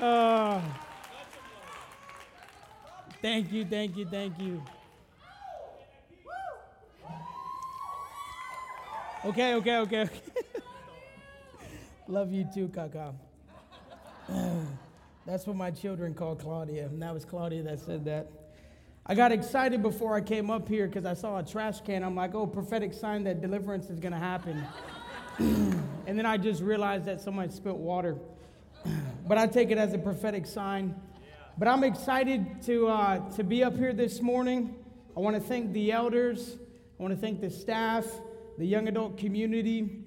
uh, thank you, thank you, thank you. Okay, okay, okay, okay. Love you too, Kaka. That's what my children call Claudia, and that was Claudia that said that. I got excited before I came up here because I saw a trash can. I'm like, oh, prophetic sign that deliverance is going to happen. And then I just realized that someone spilled water. but I take it as a prophetic sign. But I'm excited to, uh, to be up here this morning. I want to thank the elders, I want to thank the staff, the young adult community.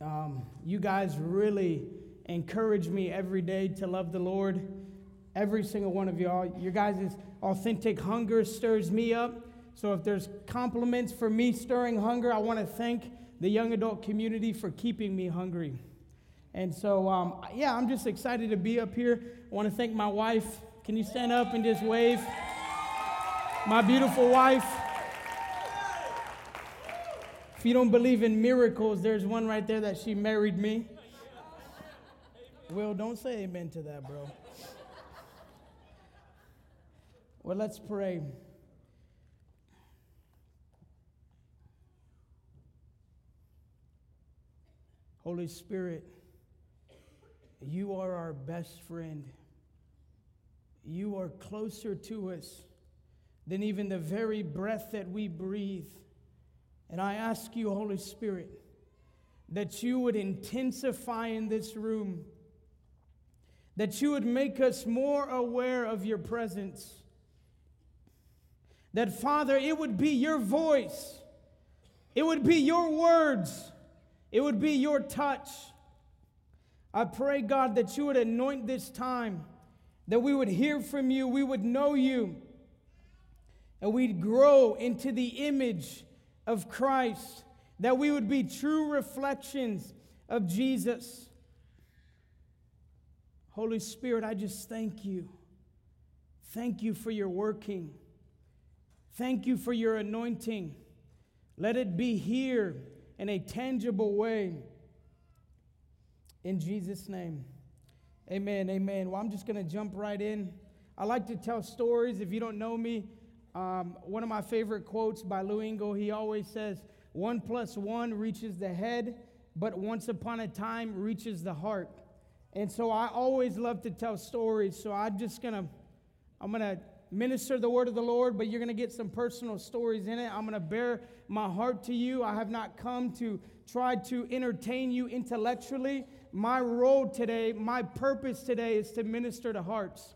Um, you guys really encourage me every day to love the Lord. Every single one of y'all. Your guys' authentic hunger stirs me up. So if there's compliments for me stirring hunger, I want to thank the young adult community for keeping me hungry. And so, um, yeah, I'm just excited to be up here. I want to thank my wife. Can you stand up and just wave? My beautiful wife. If you don't believe in miracles, there's one right there that she married me. Will, don't say amen to that, bro. Well, let's pray. Holy Spirit, you are our best friend. You are closer to us than even the very breath that we breathe. And I ask you, Holy Spirit, that you would intensify in this room, that you would make us more aware of your presence. That, Father, it would be your voice, it would be your words, it would be your touch. I pray, God, that you would anoint this time, that we would hear from you, we would know you, and we'd grow into the image of Christ, that we would be true reflections of Jesus. Holy Spirit, I just thank you. Thank you for your working. Thank you for your anointing. Let it be here in a tangible way. In Jesus' name. Amen. Amen. Well, I'm just going to jump right in. I like to tell stories. If you don't know me, um, one of my favorite quotes by Lou he always says, One plus one reaches the head, but once upon a time reaches the heart. And so I always love to tell stories. So I'm just going to, I'm going to minister the word of the Lord, but you're going to get some personal stories in it. I'm going to bear my heart to you. I have not come to try to entertain you intellectually. My role today, my purpose today is to minister to hearts.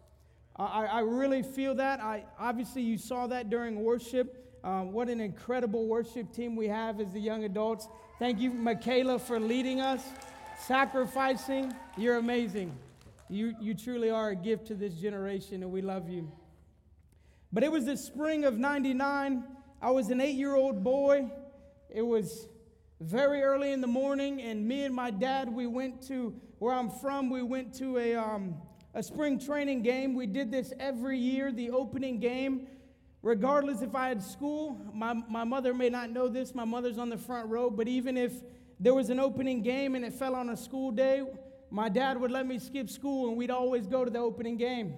I, I really feel that. I obviously you saw that during worship. Um, what an incredible worship team we have as the young adults. Thank you, Michaela, for leading us, sacrificing. You're amazing. You, you truly are a gift to this generation, and we love you. But it was the spring of 99. I was an eight year old boy. It was very early in the morning, and me and my dad, we went to where I'm from, we went to a, um, a spring training game. We did this every year, the opening game. Regardless if I had school, my, my mother may not know this, my mother's on the front row, but even if there was an opening game and it fell on a school day, my dad would let me skip school and we'd always go to the opening game.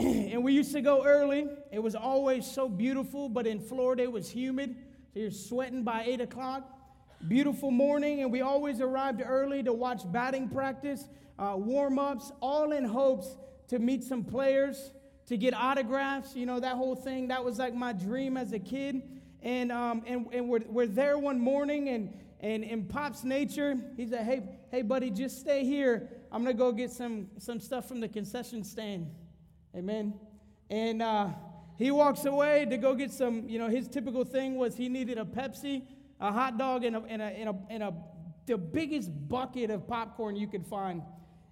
and we used to go early. It was always so beautiful, but in Florida it was humid. So you're sweating by 8 o'clock. Beautiful morning, and we always arrived early to watch batting practice, uh, warm ups, all in hopes to meet some players, to get autographs. You know, that whole thing, that was like my dream as a kid. And, um, and, and we're, we're there one morning, and, and in Pop's nature, he said, Hey, hey, buddy, just stay here. I'm going to go get some, some stuff from the concession stand. Amen. And uh, he walks away to go get some, you know, his typical thing was he needed a Pepsi, a hot dog, and a, and a, and a, and a the biggest bucket of popcorn you could find.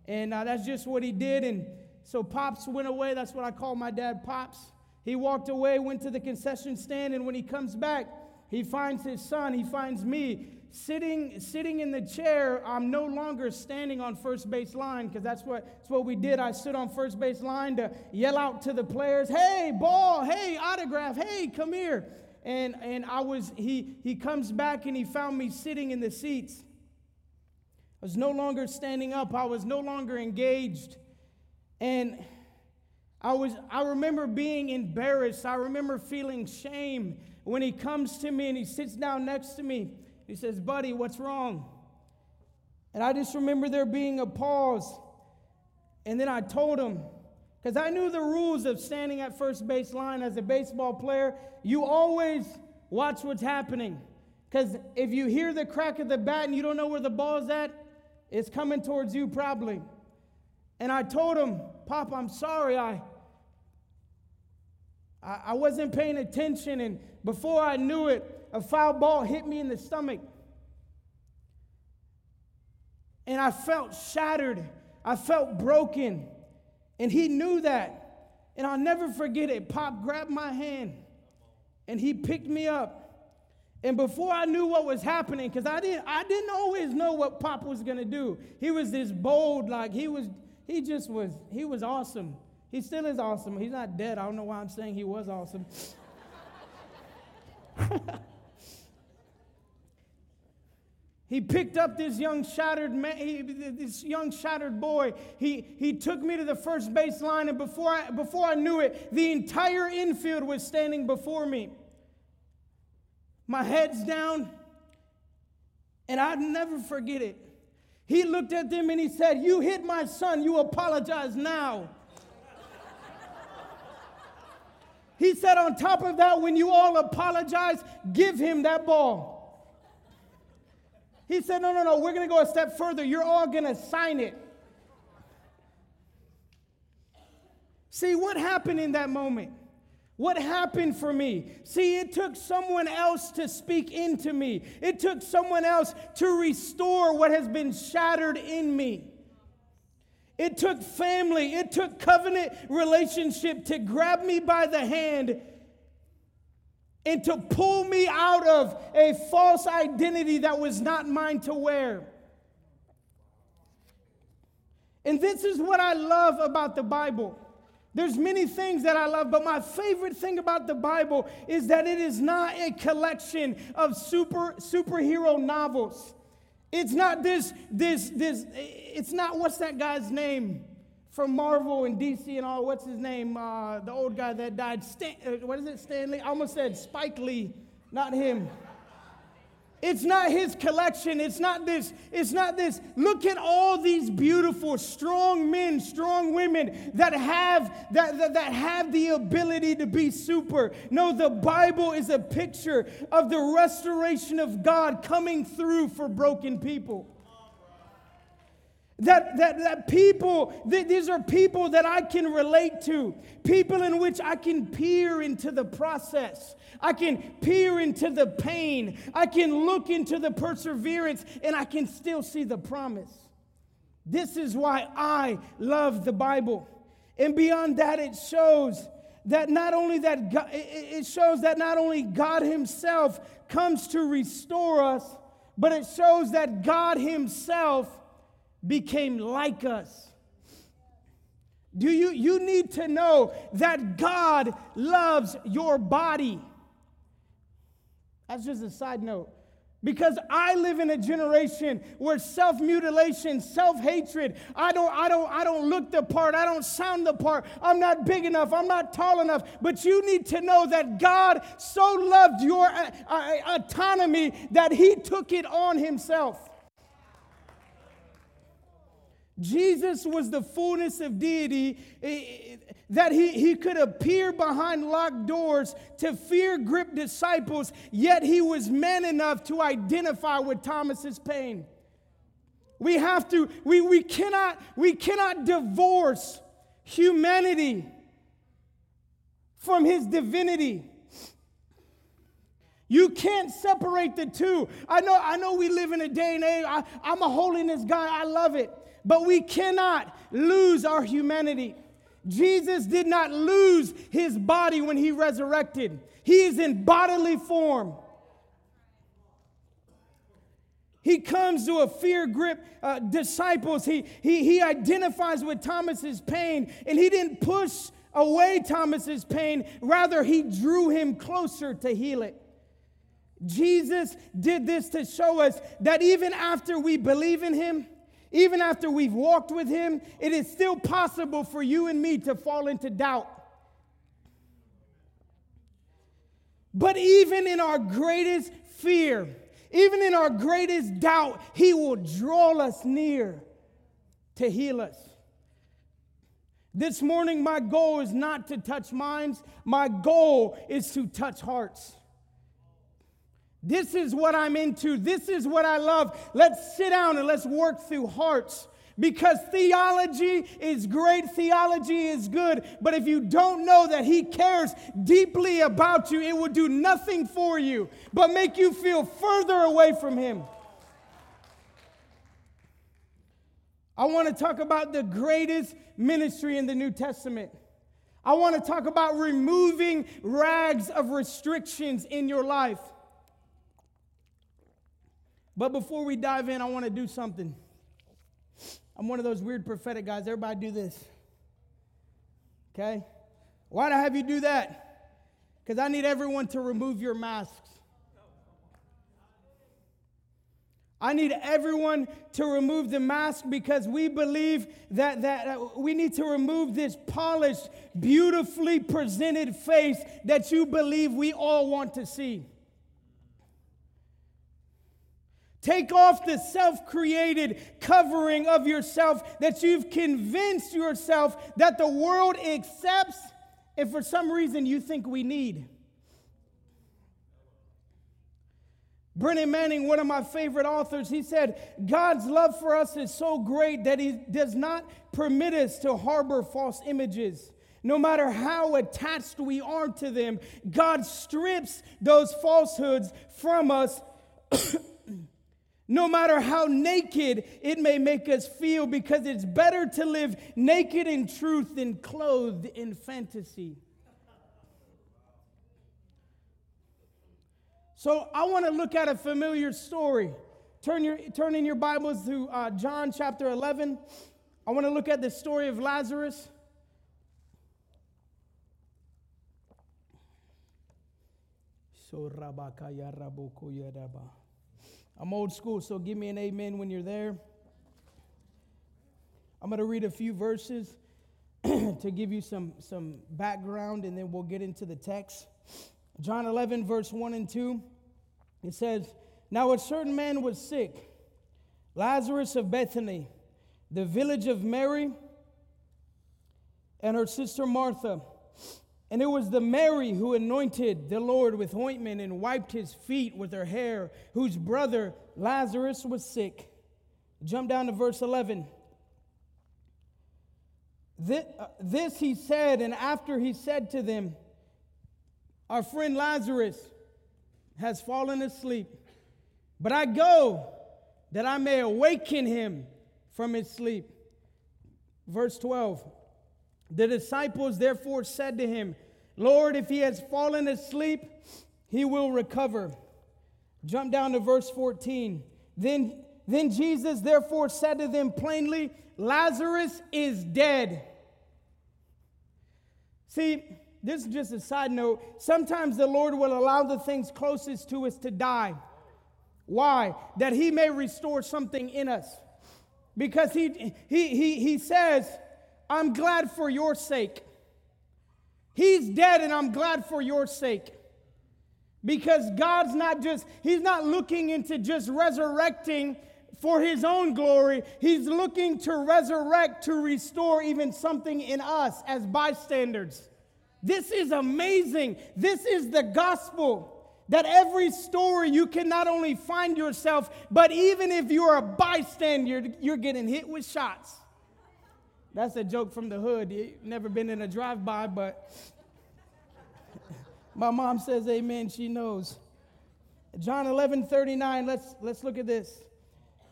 And uh, that's just what he did. And so Pops went away. That's what I call my dad Pops. He walked away, went to the concession stand, and when he comes back, he finds his son, he finds me sitting, sitting in the chair, I'm no longer standing on first base line because that's what, that's what we did. I stood on first base line to yell out to the players, hey, ball, hey, autograph, hey, come here. And, and I was, he, he comes back and he found me sitting in the seats. I was no longer standing up. I was no longer engaged. And I was I remember being embarrassed. I remember feeling shame when he comes to me and he sits down next to me. He says, "Buddy, what's wrong?" And I just remember there being a pause. And then I told him, because I knew the rules of standing at first base line as a baseball player. You always watch what's happening. Because if you hear the crack of the bat and you don't know where the ball's at, it's coming towards you probably. And I told him, Pop, I'm sorry. I, I, I wasn't paying attention. And before I knew it, a foul ball hit me in the stomach. And I felt shattered. I felt broken. And he knew that. And I'll never forget it. Pop grabbed my hand and he picked me up. And before I knew what was happening, because I didn't, I didn't always know what Pop was gonna do. He was this bold, like he was, he just was, he was awesome. He still is awesome. He's not dead. I don't know why I'm saying he was awesome. He picked up this young shattered man, he, this young shattered boy. He, he took me to the first base line, and before I, before I knew it, the entire infield was standing before me. My head's down, and I'd never forget it. He looked at them and he said, You hit my son, you apologize now. He said, On top of that, when you all apologize, give him that ball. He said, No, no, no, we're going to go a step further. You're all going to sign it. See, what happened in that moment? What happened for me? See, it took someone else to speak into me, it took someone else to restore what has been shattered in me. It took family, it took covenant relationship to grab me by the hand and to pull me out of a false identity that was not mine to wear. And this is what I love about the Bible. There's many things that I love, but my favorite thing about the Bible is that it is not a collection of super superhero novels. It's not this this this it's not what's that guy's name? from Marvel and DC and all. What's his name? Uh, the old guy that died. Stan, uh, what is it? Stanley? I almost said Spike Lee, not him. It's not his collection. It's not this. It's not this. Look at all these beautiful, strong men, strong women that have that, that, that have the ability to be super. No, the Bible is a picture of the restoration of God coming through for broken people. That, that, that people, th- these are people that I can relate to, people in which I can peer into the process. I can peer into the pain. I can look into the perseverance, and I can still see the promise. This is why I love the Bible. And beyond that, it shows that not only that God, it shows that not only God Himself comes to restore us, but it shows that God Himself became like us. Do you you need to know that God loves your body? That's just a side note. Because I live in a generation where self-mutilation, self-hatred, I don't, I don't, I don't look the part, I don't sound the part, I'm not big enough, I'm not tall enough. But you need to know that God so loved your uh, uh, autonomy that He took it on Himself. Jesus was the fullness of deity, eh, eh, that he, he could appear behind locked doors to fear grip disciples, yet he was man enough to identify with Thomas's pain. We have to, we, we, cannot, we cannot divorce humanity from his divinity. You can't separate the two. I know, I know we live in a day and age. I, I'm a holiness guy. I love it. But we cannot lose our humanity. Jesus did not lose his body when he resurrected, he is in bodily form. He comes to a fear grip uh, disciples. He, he, he identifies with Thomas's pain, and he didn't push away Thomas's pain. Rather, he drew him closer to heal it. Jesus did this to show us that even after we believe in him, even after we've walked with him, it is still possible for you and me to fall into doubt. But even in our greatest fear, even in our greatest doubt, he will draw us near to heal us. This morning, my goal is not to touch minds, my goal is to touch hearts. This is what I'm into. This is what I love. Let's sit down and let's work through hearts. Because theology is great, theology is good, but if you don't know that He cares deeply about you, it will do nothing for you but make you feel further away from Him. I want to talk about the greatest ministry in the New Testament. I want to talk about removing rags of restrictions in your life. But before we dive in, I want to do something. I'm one of those weird prophetic guys. Everybody do this. Okay? Why do I have you do that? Because I need everyone to remove your masks. I need everyone to remove the mask because we believe that, that we need to remove this polished, beautifully presented face that you believe we all want to see. Take off the self created covering of yourself that you've convinced yourself that the world accepts, and for some reason you think we need. Brennan Manning, one of my favorite authors, he said, God's love for us is so great that he does not permit us to harbor false images. No matter how attached we are to them, God strips those falsehoods from us. no matter how naked it may make us feel, because it's better to live naked in truth than clothed in fantasy. So I want to look at a familiar story. Turn, your, turn in your Bibles to uh, John chapter 11. I want to look at the story of Lazarus. I'm old school, so give me an amen when you're there. I'm going to read a few verses to give you some, some background, and then we'll get into the text. John 11, verse 1 and 2, it says, Now a certain man was sick, Lazarus of Bethany, the village of Mary and her sister Martha. And it was the Mary who anointed the Lord with ointment and wiped his feet with her hair, whose brother Lazarus was sick. Jump down to verse 11. This, uh, this he said, and after he said to them, our friend Lazarus has fallen asleep, but I go that I may awaken him from his sleep. Verse 12 The disciples therefore said to him, Lord, if he has fallen asleep, he will recover. Jump down to verse 14. Then, then Jesus therefore said to them plainly, Lazarus is dead. See, this is just a side note. Sometimes the Lord will allow the things closest to us to die. Why? That He may restore something in us. Because He, he, he, he says, I'm glad for your sake. He's dead, and I'm glad for your sake. Because God's not just, He's not looking into just resurrecting for His own glory. He's looking to resurrect, to restore even something in us as bystanders. This is amazing. This is the gospel. That every story you can not only find yourself, but even if you're a bystander, you're getting hit with shots. That's a joke from the hood. You've never been in a drive by, but my mom says amen. She knows. John 11 39, let's, let's look at this.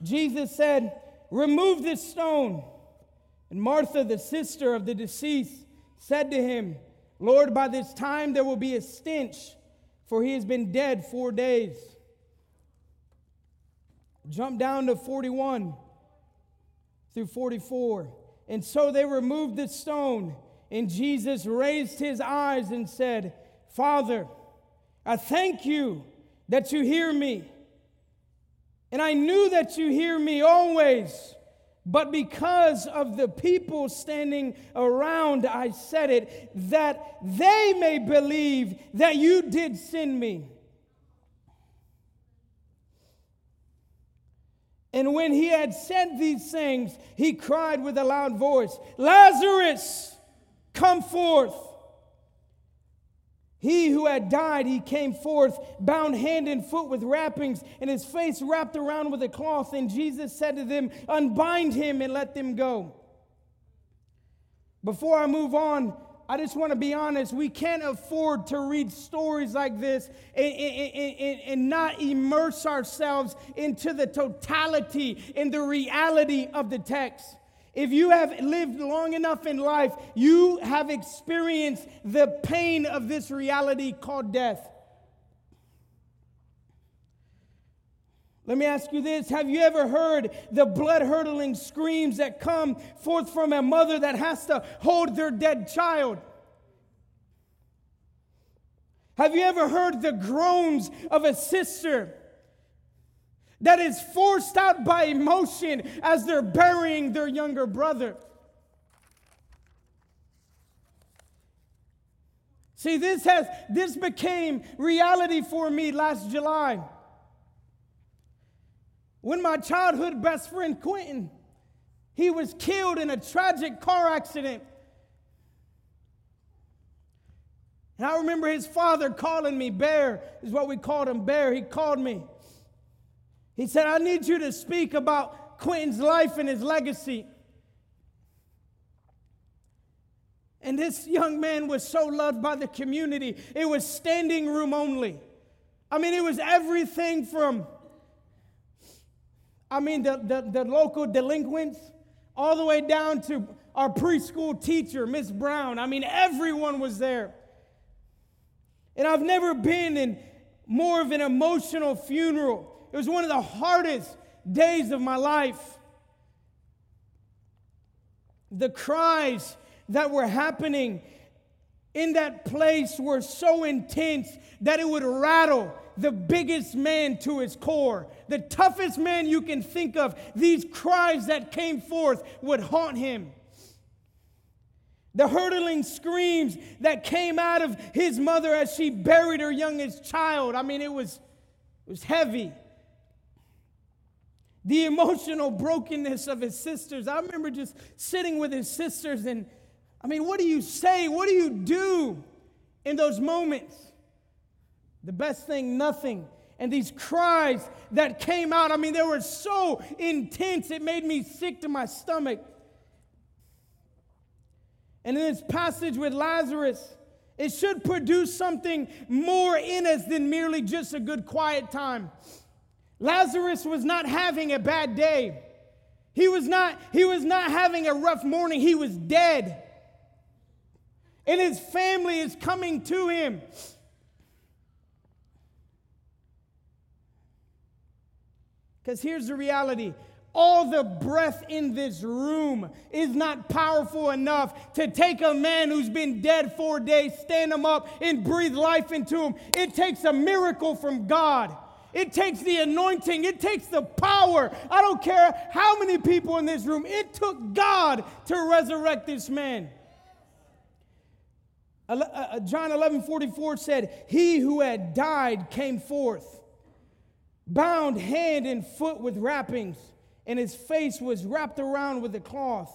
Jesus said, Remove this stone. And Martha, the sister of the deceased, said to him, Lord, by this time there will be a stench, for he has been dead four days. Jump down to 41 through 44. And so they removed the stone, and Jesus raised his eyes and said, Father, I thank you that you hear me. And I knew that you hear me always. But because of the people standing around, I said it, that they may believe that you did send me. And when he had said these things, he cried with a loud voice, Lazarus, come forth. He who had died, he came forth, bound hand and foot with wrappings, and his face wrapped around with a cloth. And Jesus said to them, Unbind him and let them go. Before I move on, I just want to be honest. We can't afford to read stories like this and, and, and, and, not immerse ourselves into the totality and the reality of the text. If you have lived long enough in life, you have experienced the pain of this reality called death. Let me ask you this Have you ever heard the blood hurdling screams that come forth from a mother that has to hold their dead child? Have you ever heard the groans of a sister that is forced out by emotion as they're burying their younger brother? See, this has this became reality for me last July when my childhood best friend Quentin, he was killed in a tragic car accident. And I remember his father calling me Bear, is what we called him, Bear. He called me. He said, I need you to speak about Quentin's life and his legacy. And this young man was so loved by the community. It was standing room only. I mean, it was everything from I mean, the, the, the local delinquents, all the way down to our preschool teacher, Miss Brown. I mean, everyone was there. And I've never been in more of an emotional funeral. It was one of the hardest days of my life. The cries that were happening in that place were so intense that it would rattle the biggest man to his core, the toughest man you can think of. These cries that came forth would haunt him. The hurtling screams that came out of his mother as she buried her youngest child. I mean, it was, it was heavy. The emotional brokenness of his sisters. I remember just sitting with his sisters and I mean, what do you say? What do you do in those moments? The best thing, nothing. And these cries that came out, I mean, they were so intense, it made me sick to my stomach. And in this passage with Lazarus, it should produce something more in us than merely just a good quiet time. Lazarus was not having a bad day. He was not, he was not having a rough morning. He was dead and his family is coming to him. Because here's the reality all the breath in this room is not powerful enough to take a man who's been dead four days, stand him up, and breathe life into him. It takes a miracle from God. It takes the anointing. It takes the power. I don't care how many people in this room. It took God to resurrect this man. Uh, uh, John 11 44 said, He who had died came forth, bound hand and foot with wrappings, and his face was wrapped around with a cloth.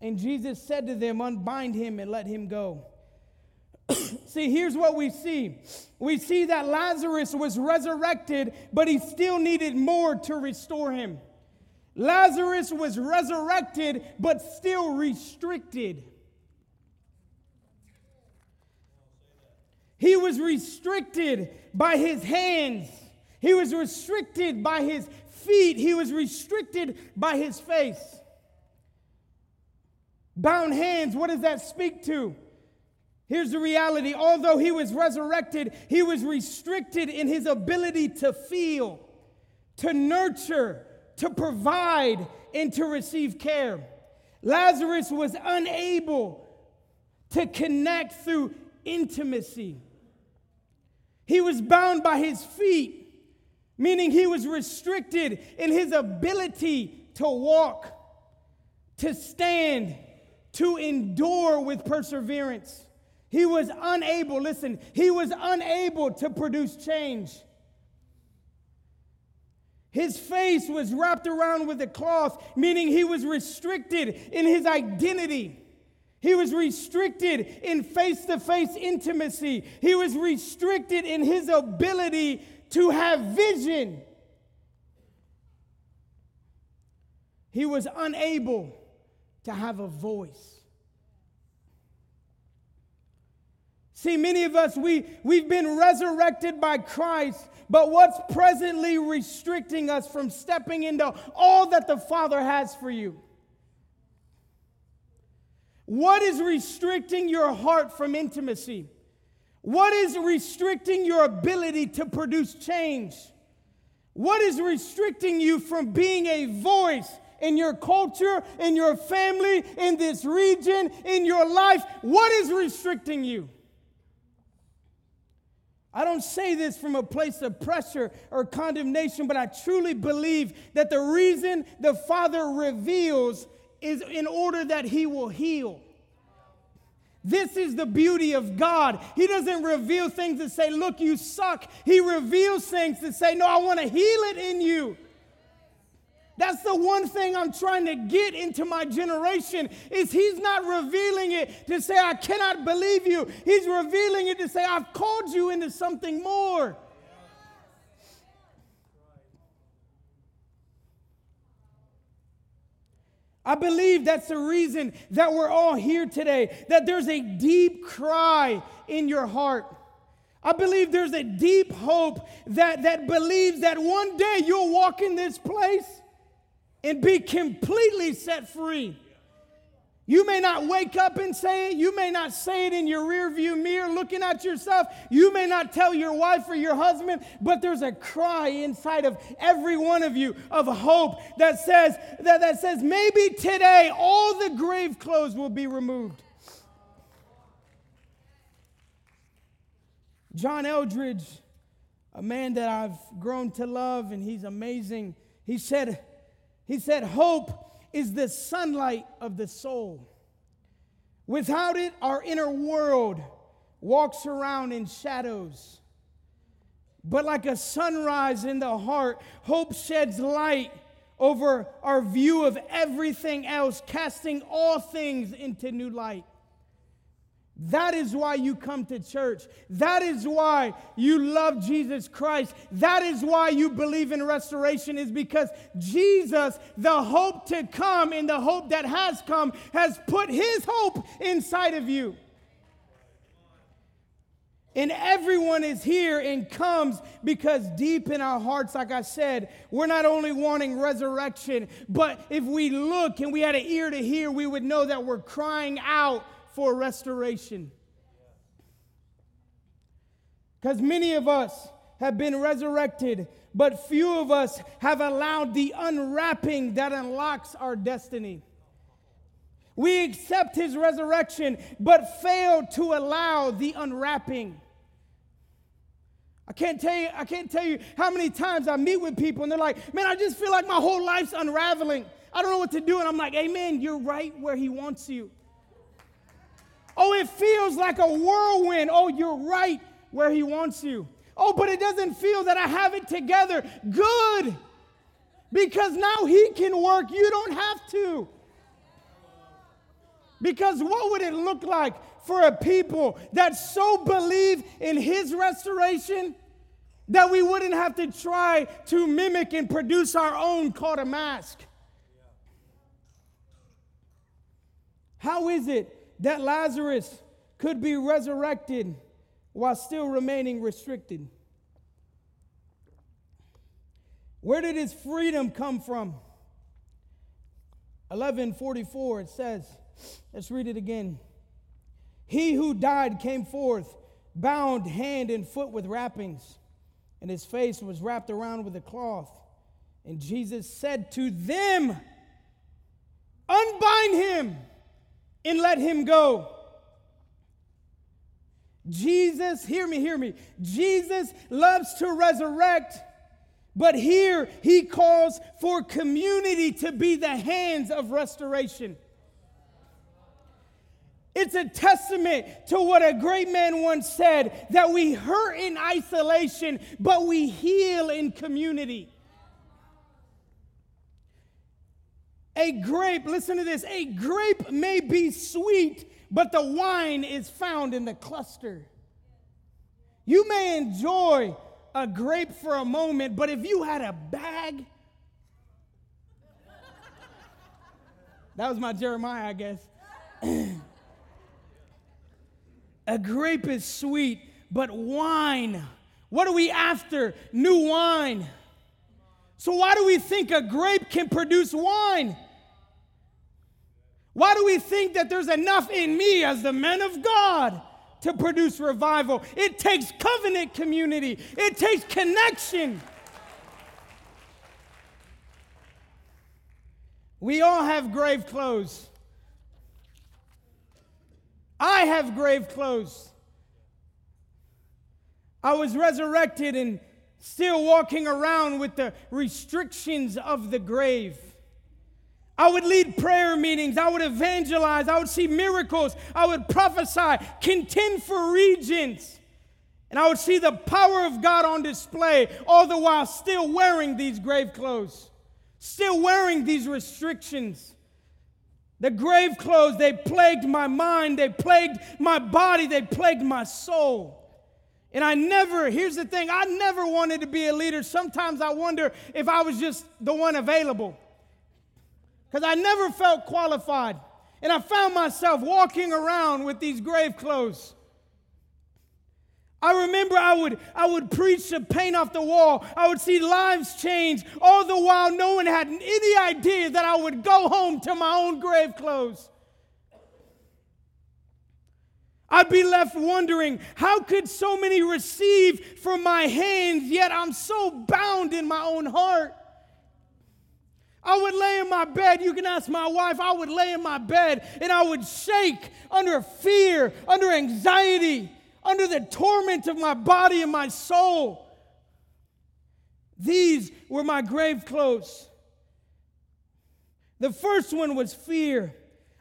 And Jesus said to them, Unbind him and let him go. see, here's what we see we see that Lazarus was resurrected, but he still needed more to restore him. Lazarus was resurrected, but still restricted. He was restricted by his hands. He was restricted by his feet. He was restricted by his face. Bound hands, what does that speak to? Here's the reality although he was resurrected, he was restricted in his ability to feel, to nurture, to provide, and to receive care. Lazarus was unable to connect through intimacy. He was bound by his feet. Meaning he was restricted in his ability to walk, to stand, to endure with perseverance. He was unable, listen, he was unable to produce change. His face was wrapped around with a cloth, meaning he was restricted in his identity. He was restricted in face to face intimacy. He was restricted in his ability to have vision. He was unable to have a voice. See, many of us, we, we've been resurrected by Christ, but what's presently restricting us from stepping into all that the Father has for you? What is restricting your heart from intimacy? What is restricting your ability to produce change? What is restricting you from being a voice in your culture, in your family, in this region, in your life? What is restricting you? I don't say this from a place of pressure or condemnation, but I truly believe that the reason the Father reveals is in order that He will heal. This is the beauty of God. He doesn't reveal things to say, Look, you suck. He reveals things to say, No, I want to heal it in you. That's the one thing I'm trying to get into my generation is he's not revealing it to say I cannot believe you. He's revealing it to say I've called you into something more. I believe that's the reason that we're all here today, that there's a deep cry in your heart. I believe there's a deep hope that, that believes that one day you'll walk in this place and be completely set free. You may not wake up and say it. You may not say it in your rearview mirror looking at yourself. You may not tell your wife or your husband, but there's a cry inside of every one of you of hope that says that, that says maybe today all the grave clothes will be removed. John Eldredge, a man that I've grown to love and he's amazing. He said, he said, hope is the sunlight of the soul. Without it, our inner world walks around in shadows. But like a sunrise in the heart, hope sheds light over our view of everything else, casting all things into new light. That is why you come to church. That is why you love Jesus Christ. That is why you believe in restoration, is because Jesus, the hope to come and the hope that has come, has put his hope inside of you. And everyone is here and comes because deep in our hearts, like I said, we're not only wanting resurrection, but if we look and we had an ear to hear, we would know that we're crying out for restoration. Because many of us have been resurrected, but few of us have allowed the unwrapping that unlocks our destiny. We accept his resurrection, but fail to allow the unwrapping. I can't tell you, I can't tell you how many times I meet with people and they're like, man, I just feel like my whole life's unraveling. I don't know what to do. And I'm like, Amen, you're right where he wants you. Oh, it feels like a whirlwind. Oh, you're right where He wants you. Oh, but it doesn't feel that I have it together. Good. Because now He can work. You don't have to. Because what would it look like for a people that so believe in His restoration that we wouldn't have to try to mimic and produce our own called a mask? How is it that Lazarus could be resurrected while still remaining restricted. Where did his freedom come from? 1144 it says, let's read it again. He who died came forth, bound hand and foot with wrappings, and his face was wrapped around with a cloth. And Jesus said to them, Unbind him and let him go. Jesus, hear me, hear me. Jesus loves to resurrect, But here he calls for community to be the hands of restoration. It's a testament to what a great man once said that we hurt in isolation, but we heal in community. A grape, listen to this, a grape may be sweet, but the wine is found in the cluster. You may enjoy a grape for a moment, but if you had a bag, that was my Jeremiah, I guess. a grape is sweet, but wine, what are we after? New wine. So, why do we think a grape can produce wine? Why do we think that there's enough in me as the man of God to produce revival. It takes covenant community, it takes connection. We all have grave clothes. I have grave clothes. I was resurrected and still walking around with the restrictions of the grave. I would lead prayer meetings. I would evangelize. I would see miracles. I would prophesy, contend for regions. And I would see the power of God on display, all the while still wearing these grave clothes, still wearing these restrictions. The grave clothes, they plagued my mind, they plagued my body, they plagued my soul. And I never, here's the thing, I never wanted to be a leader. Sometimes I wonder if I was just the one available because I never felt qualified. And I found myself walking around with these grave clothes. I remember I would, I would preach to paint off the wall. I would see lives change, all the while no one had any idea that I would go home to my own grave clothes. I'd be left wondering, how could so many receive from my hands, yet I'm so bound in my own heart? I would lay in my bed. You can ask my wife. I would lay in my bed and I would shake under fear, under anxiety, under the torment of my body and my soul. These were my grave clothes. The first one was fear.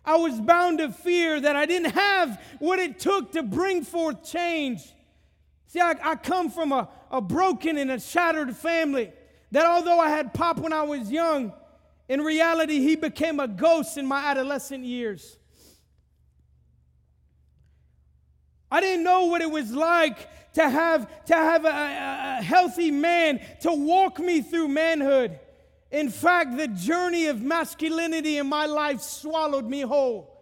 I was bound to fear that I didn't have what it took to bring forth change. See, I, I come from a, a broken and a shattered family. That although I had pop when I was young, in reality, he became a ghost in my adolescent years. I didn't know what it was like to have, to have a, a, a healthy man to walk me through manhood. In fact, the journey of masculinity in my life swallowed me whole.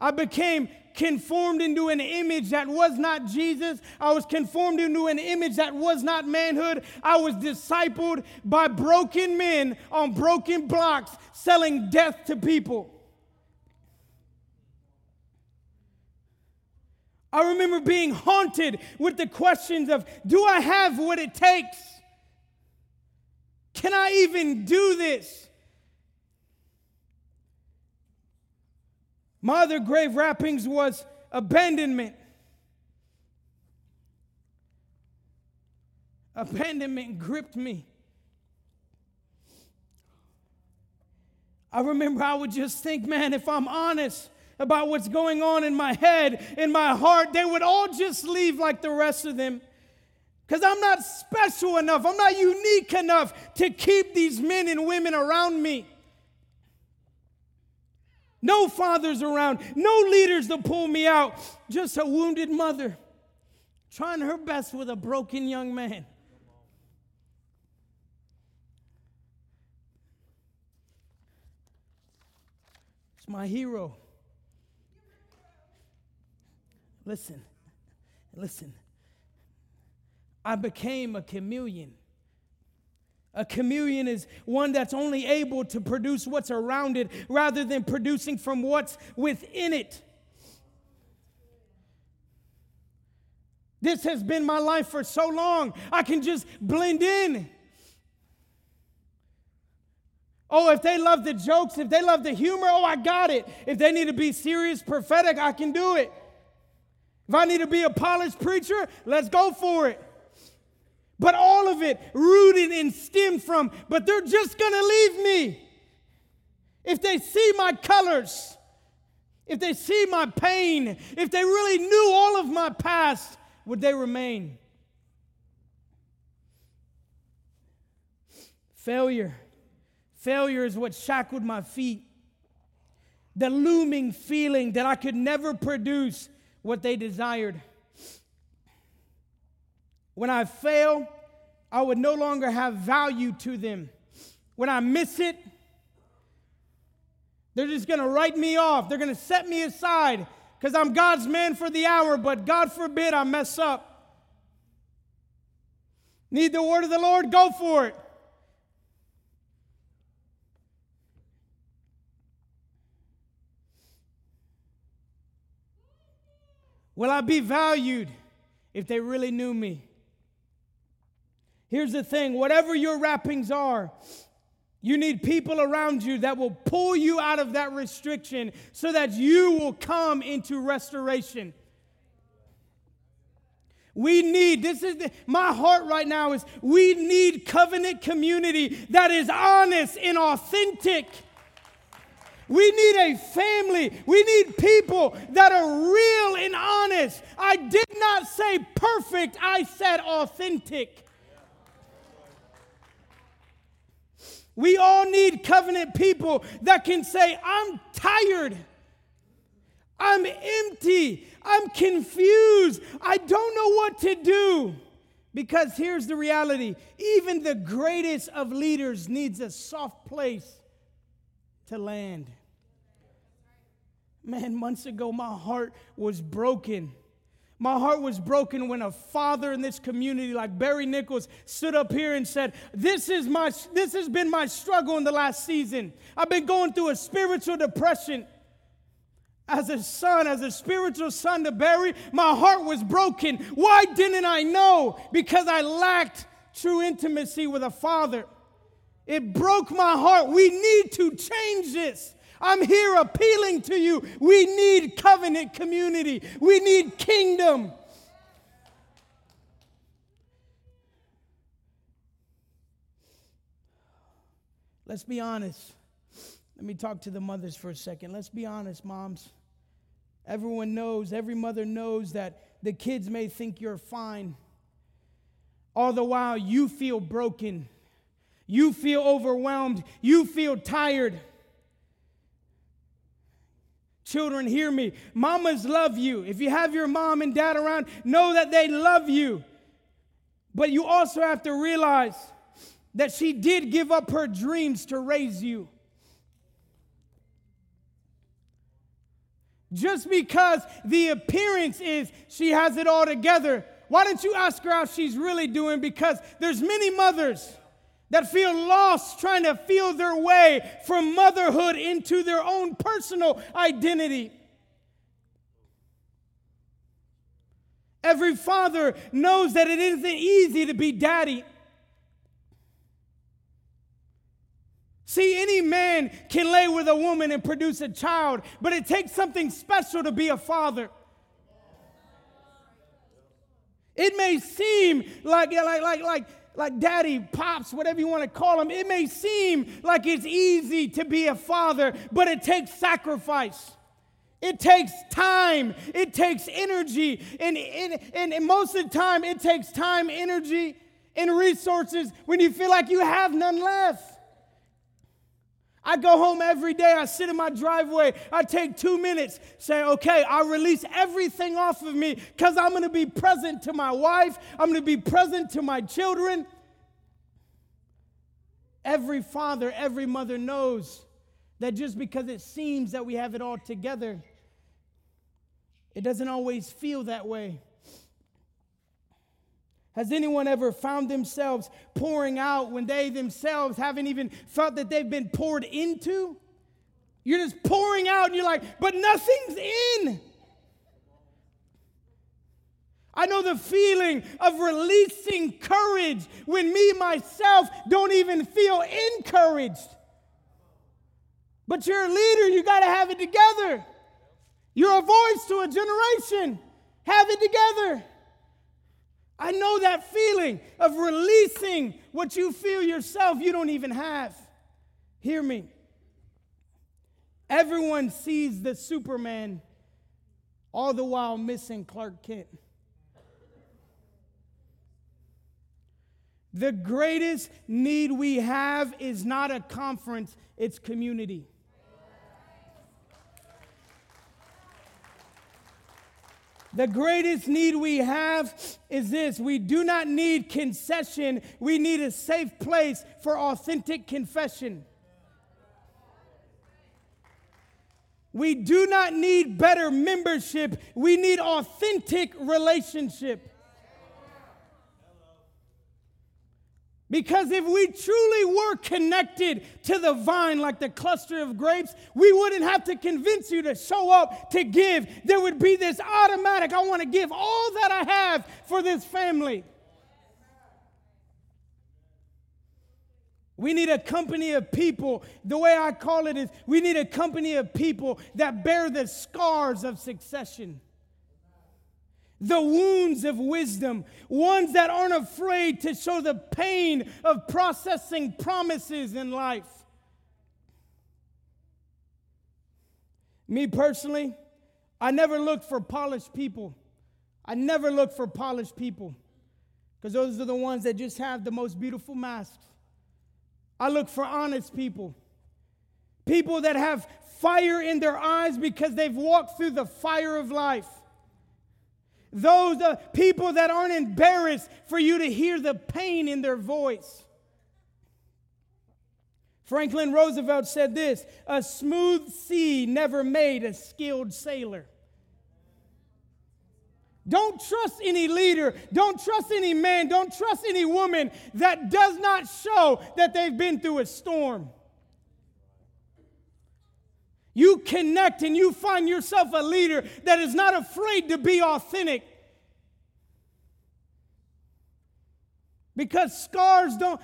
I became conformed into an image that was not Jesus. I was conformed into an image that was not manhood. I was discipled by broken men on broken blocks selling death to people. I remember being haunted with the questions of do I have what it takes? Can I even do this? My other grave wrappings was abandonment. Abandonment gripped me. I remember I would just think, man, if I'm honest about what's going on in my head, in my heart, they would all just leave like the rest of them. Because I'm not special enough, I'm not unique enough to keep these men and women around me no fathers around, no leaders to pull me out, just a wounded mother trying her best with a broken young man. It's my hero. Listen, listen. I became a chameleon. A chameleon is one that's only able to produce what's around it rather than producing from what's within it. This has been my life for so long, I can just blend in. Oh, if they love the jokes, if they love the humor, oh, I got it. If they need to be serious, prophetic, I can do it. If I need to be a polished preacher, let's go for it. But all of it rooted and stemmed from, but they're just gonna leave me. If they see my colors, if they see my pain, if they really knew all of my past, would they remain? Failure. Failure is what shackled my feet. The looming feeling that I could never produce what they desired. When I fail, I would no longer have value to them. When I miss it, they're just gonna write me off. They're gonna set me aside because I'm God's man for the hour, but God forbid I mess up. Need the word of the Lord? Go for it. Will I be valued if they really knew me? Here's the thing whatever your wrappings are, you need people around you that will pull you out of that restriction so that you will come into restoration. We need, this is the, my heart right now is we need covenant community that is honest and authentic. We need a family. We need people that are real and honest. I did not say perfect, I said authentic. We all need covenant people that can say, I'm tired. I'm empty. I'm confused. I don't know what to do. Because here's the reality even the greatest of leaders needs a soft place to land. Man, months ago, my heart was broken my heart was broken when a father in this community like Barry Nichols stood up here and said, This is my this has been my struggle in the last season. I've been going through a spiritual depression. As a son, as a spiritual son to Barry, my heart was broken. Why didn't I know? Because I lacked true intimacy with a father. It broke my heart. We need to change this. I'm here appealing to you. We need covenant community, we need kingdom. Let's be honest. Let me talk to the mothers for a second. Let's be honest, moms. Everyone knows, every mother knows that the kids may think you're fine. All the while, you feel broken. You feel overwhelmed. You feel tired. Children, hear me. Mamas love you. If you have your mom and dad around, know that they love you. But you also have to realize that she did give up her dreams to raise you. Just because the appearance is she has it all together, why don't you ask her how she's really doing? Because there's many mothers that feel lost trying to feel their way from motherhood into their own personal identity. Every father knows that it isn't easy to be daddy. See, any man can lay with a woman and produce a child, but it takes something special to be a father. It may seem like, like, like, like like daddy, pops, whatever you want to call them, it may seem like it's easy to be a father, but it takes sacrifice. It takes time, it takes energy, and, and, and most of the time, it takes time, energy, and resources when you feel like you have none left. I go home every day, I sit in my driveway, I take two minutes, say, okay, I release everything off of me because I'm gonna be present to my wife, I'm gonna be present to my children. Every father, every mother knows that just because it seems that we have it all together, it doesn't always feel that way. Has anyone ever found themselves pouring out when they themselves haven't even felt that they've been poured into? You're just pouring out and you're like, but nothing's in. I know the feeling of releasing courage when me, myself, don't even feel encouraged. But you're a leader, you got to have it together. You're a voice to a generation. Have it together. I know that feeling of releasing what you feel yourself you don't even have. Hear me. Everyone sees the Superman, all the while missing Clark Kent. The greatest need we have is not a conference, it's community. The greatest need we have is this we do not need concession, we need a safe place for authentic confession. We do not need better membership, we need authentic relationship. Because if we truly were connected to the vine like the cluster of grapes, we wouldn't have to convince you to show up to give. There would be this automatic, I want to give all that I have for this family. We need a company of people. The way I call it is we need a company of people that bear the scars of succession the wounds of wisdom, ones that aren't afraid to show the pain of processing promises in life. Me personally, I never look for polished people. I never look for polished people because those are the ones that just have the most beautiful masks. I look for honest people, people that have fire in their eyes because they've walked through the fire of life. Those uh, people that aren't embarrassed for you to hear the pain in their voice. Franklin Roosevelt said this A smooth sea never made a skilled sailor. Don't trust any leader, don't trust any man, don't trust any woman that does not show that they've been through a storm. You connect and you find yourself a leader that is not afraid to be authentic. Because scars don't,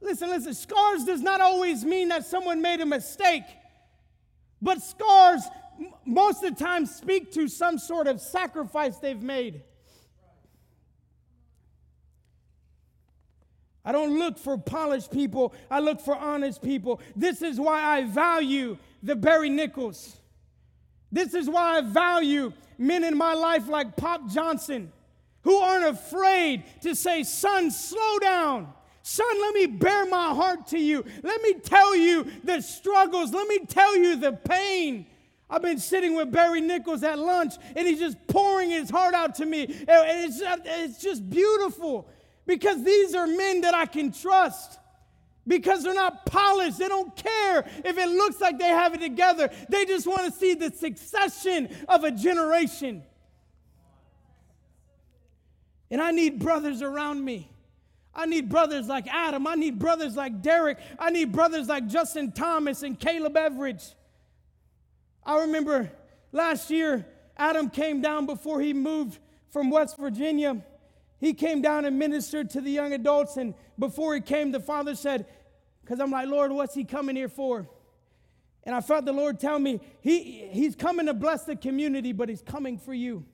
listen, listen, scars does not always mean that someone made a mistake. But scars, most of the time, speak to some sort of sacrifice they've made. I don't look for polished people, I look for honest people. This is why I value the Barry Nichols. This is why I value men in my life like Pop Johnson, who aren't afraid to say, Son, slow down. Son, let me bare my heart to you. Let me tell you the struggles. Let me tell you the pain. I've been sitting with Barry Nichols at lunch and he's just pouring his heart out to me. And it's, it's just beautiful because these are men that I can trust because they're not polished. They don't care if it looks like they have it together. They just want to see the succession of a generation. And I need brothers around me. I need brothers like Adam. I need brothers like Derek. I need brothers like Justin Thomas and Caleb Everidge. I remember last year, Adam came down before he moved from West Virginia. He came down and ministered to the young adults. And before he came, the father said, because I'm like, Lord, what's he coming here for? And I felt the Lord tell me, he, He's coming to bless the community, but He's coming for you.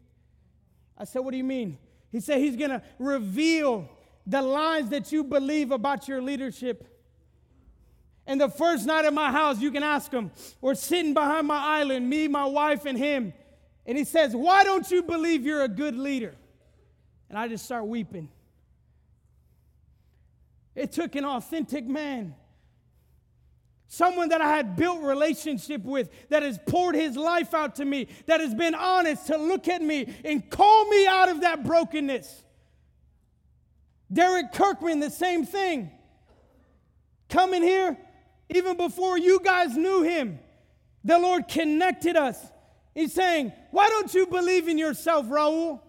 I said, What do you mean? He said, He's going to reveal the lies that you believe about your leadership. And the first night at my house, you can ask him, we're sitting behind my island, me, my wife, and him. And he says, Why don't you believe you're a good leader? And I just start weeping. It took an authentic man someone that I had built relationship with, that has poured his life out to me, that has been honest to look at me and call me out of that brokenness. Derek Kirkman, the same thing. Coming here, even before you guys knew him, the Lord connected us. He's saying, Why don't you believe in yourself, Raul?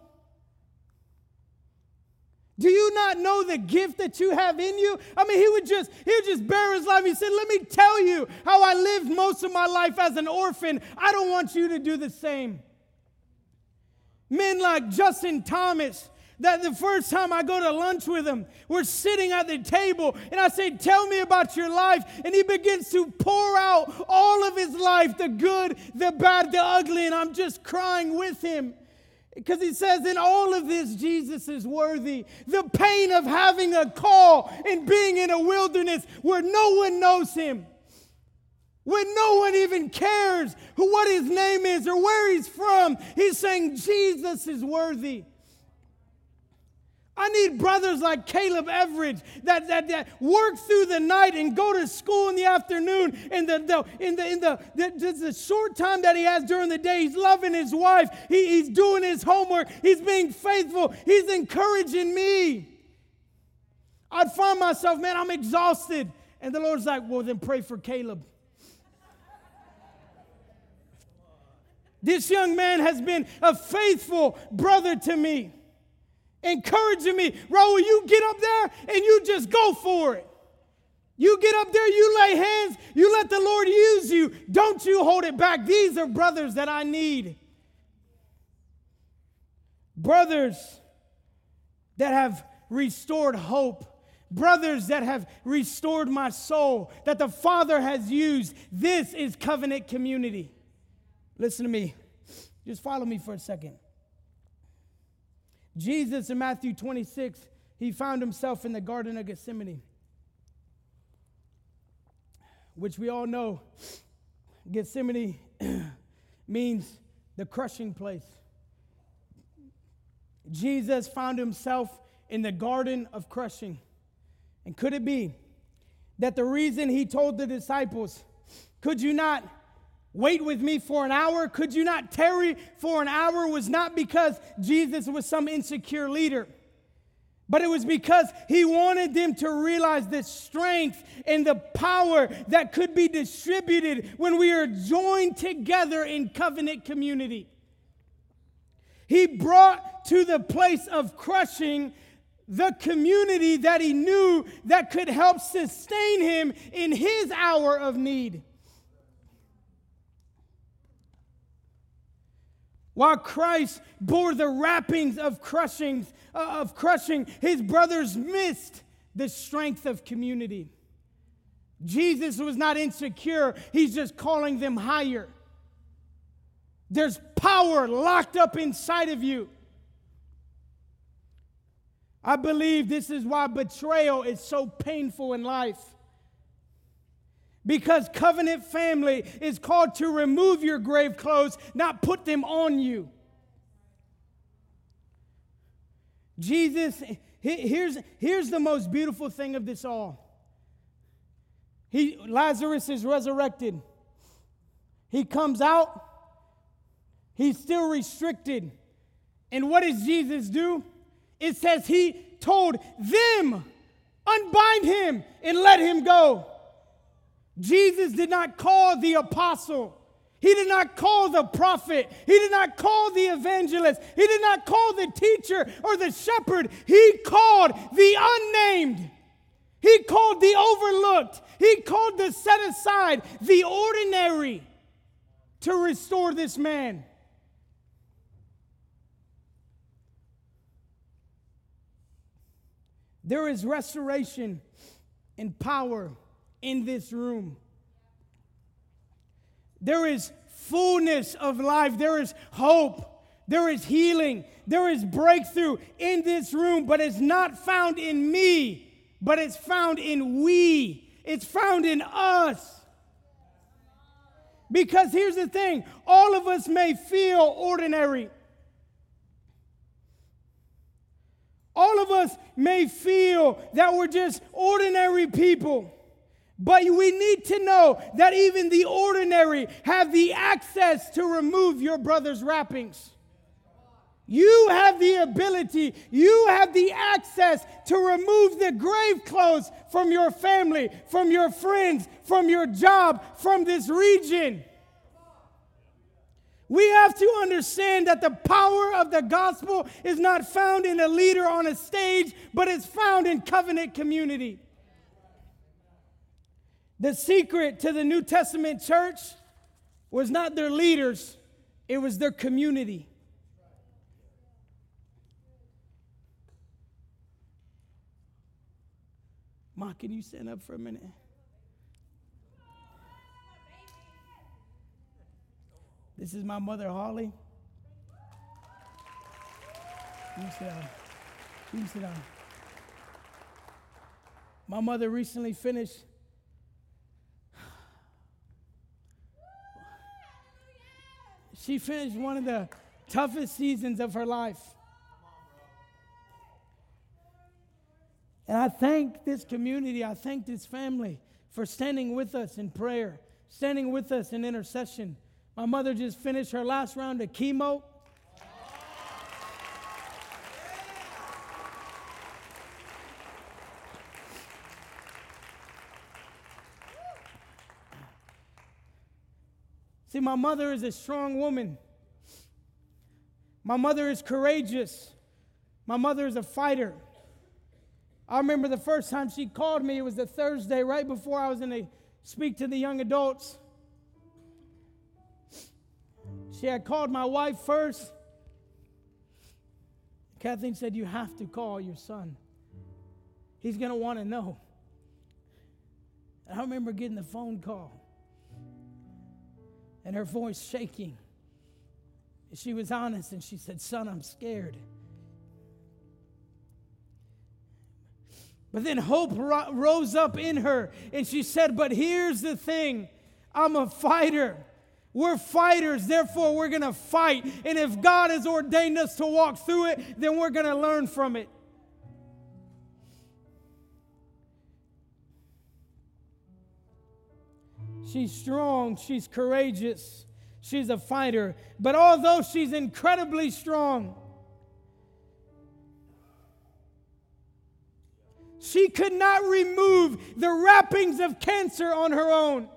Do you not know the gift that you have in you? I mean, he would just he would just bare his life. He said, "Let me tell you how I lived most of my life as an orphan. I don't want you to do the same." Men like Justin Thomas, that the first time I go to lunch with him, we're sitting at the table and I say, Tell me about your life. And he begins to pour out all of his life the good, the bad, the ugly, and I'm just crying with him. Because he says, in all of this, Jesus is worthy. The pain of having a call and being in a wilderness where no one knows him, where no one even cares who, what his name is or where he's from. He's saying, Jesus is worthy. I need brothers like Caleb Everidge that, that, that work through the night and go to school in the afternoon. In the, the in the in the, the, the, short time that he has during the day, he's loving his wife. He, he's doing his homework. He's being faithful. He's encouraging me. I'd find myself, man, I'm exhausted. And the Lord's like, well, then pray for Caleb. This young man has been a faithful brother to me encouraging me. Raul, you get up there and you just go for it. You get up there, you lay hands, you let the Lord use you. Don't you hold it back. These are brothers that I need. Brothers that have restored hope. Brothers that have restored my soul, that the Father has used. This is covenant community. Listen to me. Just follow me for a second. Jesus in Matthew 26, he found himself in the Garden of Gethsemane, which we all know Gethsemane means the crushing place. Jesus found himself in the garden of crushing. And could it be that the reason he told the disciples, Could you not wait with me for an hour? Could you not tarry for an hour? Was not because Jesus was some insecure leader, but it was because he wanted them to realize the strength and the power that could be distributed when we are joined together in covenant community. He brought to the place of crushing the community that he knew that could help sustain him in his hour of need. While Christ bore the wrappings of crushing, uh, of crushing, his brothers missed the strength of community. Jesus was not insecure, he's just calling them higher. There's power locked up inside of you. I believe this is why betrayal is so painful in life. Because covenant family is called to remove your grave clothes, not put them on you. Jesus, here's, here's the most beautiful thing of this all. He, Lazarus is resurrected. He comes out, he's still restricted. And what does Jesus do? It says he told them, unbind him and let him go. Jesus did not call the apostle. He did not call the prophet. He did not call the evangelist. He did not call the teacher or the shepherd. He called the unnamed. He called the overlooked. He called the set aside, the ordinary, to restore this man. There is restoration and power in this room. There is fullness of life, there is hope. There is healing. There is breakthrough in this room, but it's not found in me, but it's found in we. It's found in us. Because here's the thing all of us may feel ordinary. All of us may feel that we're just ordinary people. But we need to know that even the ordinary have the access to remove your brother's wrappings. You have the ability, you have the access to remove the grave clothes from your family, from your friends, from your job, from this region. We have to understand that the power of the gospel is not found in a leader on a stage, but it's found in covenant community. The secret to the New Testament church was not their leaders, it was their community. Ma, can you stand up for a minute? This is my mother, Holly. You sit down. You sit down. My mother recently finished. She finished one of the toughest seasons of her life. And I thank this community, I thank this family for standing with us in prayer, standing with us in intercession. My mother just finished her last round of chemo. My mother is a strong woman. My mother is courageous. My mother is a fighter. I remember the first time she called me, it was the Thursday right before I was going to speak to the young adults. She had called my wife first. Kathleen said, You have to call your son. He's going to want to know. And I remember getting the phone call and her voice shaking. She was honest and she said, Son, I'm scared. But then hope ro- rose up in her, and she said, But here's the thing I'm a fighter. We're fighters, therefore, we're gonna fight. And if God has ordained us to walk through it, then we're gonna learn from it. She's strong, she's courageous, she's a fighter. But although she's incredibly strong, She could not remove the wrappings of cancer on her own.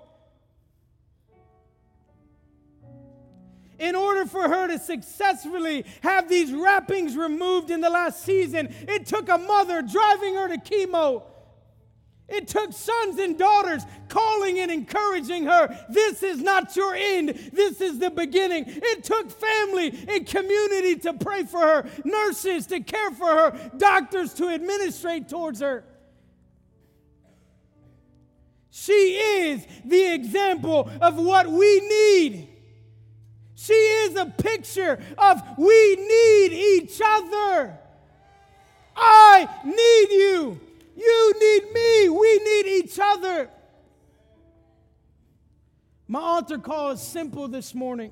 In order for her to successfully have these wrappings removed in the last season, it took a mother driving her to chemo. It took sons and daughters calling and encouraging her. This is not your end. This is the beginning. It took family and community to pray for her, nurses to care for her, doctors to administrate towards her. She is the example of what we need. She is a picture of we need each other. I need you. You need me. We need each other. My altar call is simple this morning.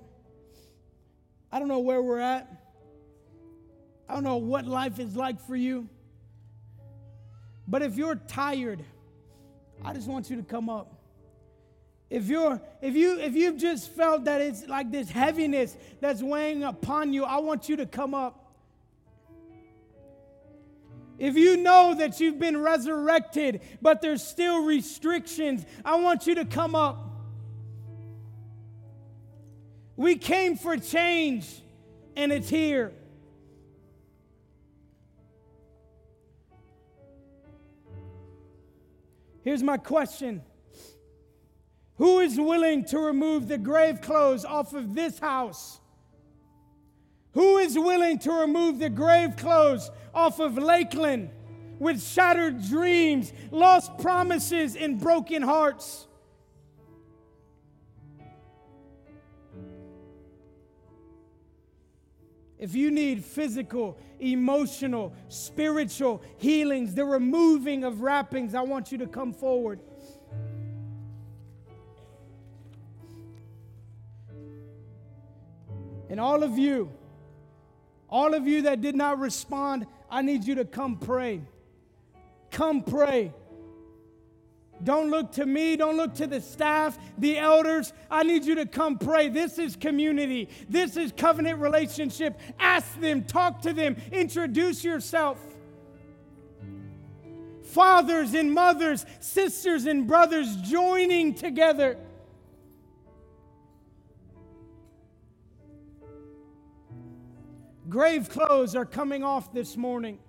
I don't know where we're at. I don't know what life is like for you. But if you're tired, I just want you to come up. If you're if you if you've just felt that it's like this heaviness that's weighing upon you, I want you to come up. If you know that you've been resurrected, but there's still restrictions, I want you to come up. We came for change, and it's here. Here's my question Who is willing to remove the grave clothes off of this house? Who is willing to remove the grave clothes off of Lakeland with shattered dreams, lost promises, and broken hearts? If you need physical, emotional, spiritual healings, the removing of wrappings, I want you to come forward. And all of you, all of you that did not respond, I need you to come pray. Come pray. Don't look to me. Don't look to the staff, the elders. I need you to come pray. This is community. This is covenant relationship. Ask them, talk to them, introduce yourself. Fathers and mothers, sisters and brothers joining together. Grave clothes are coming off this morning.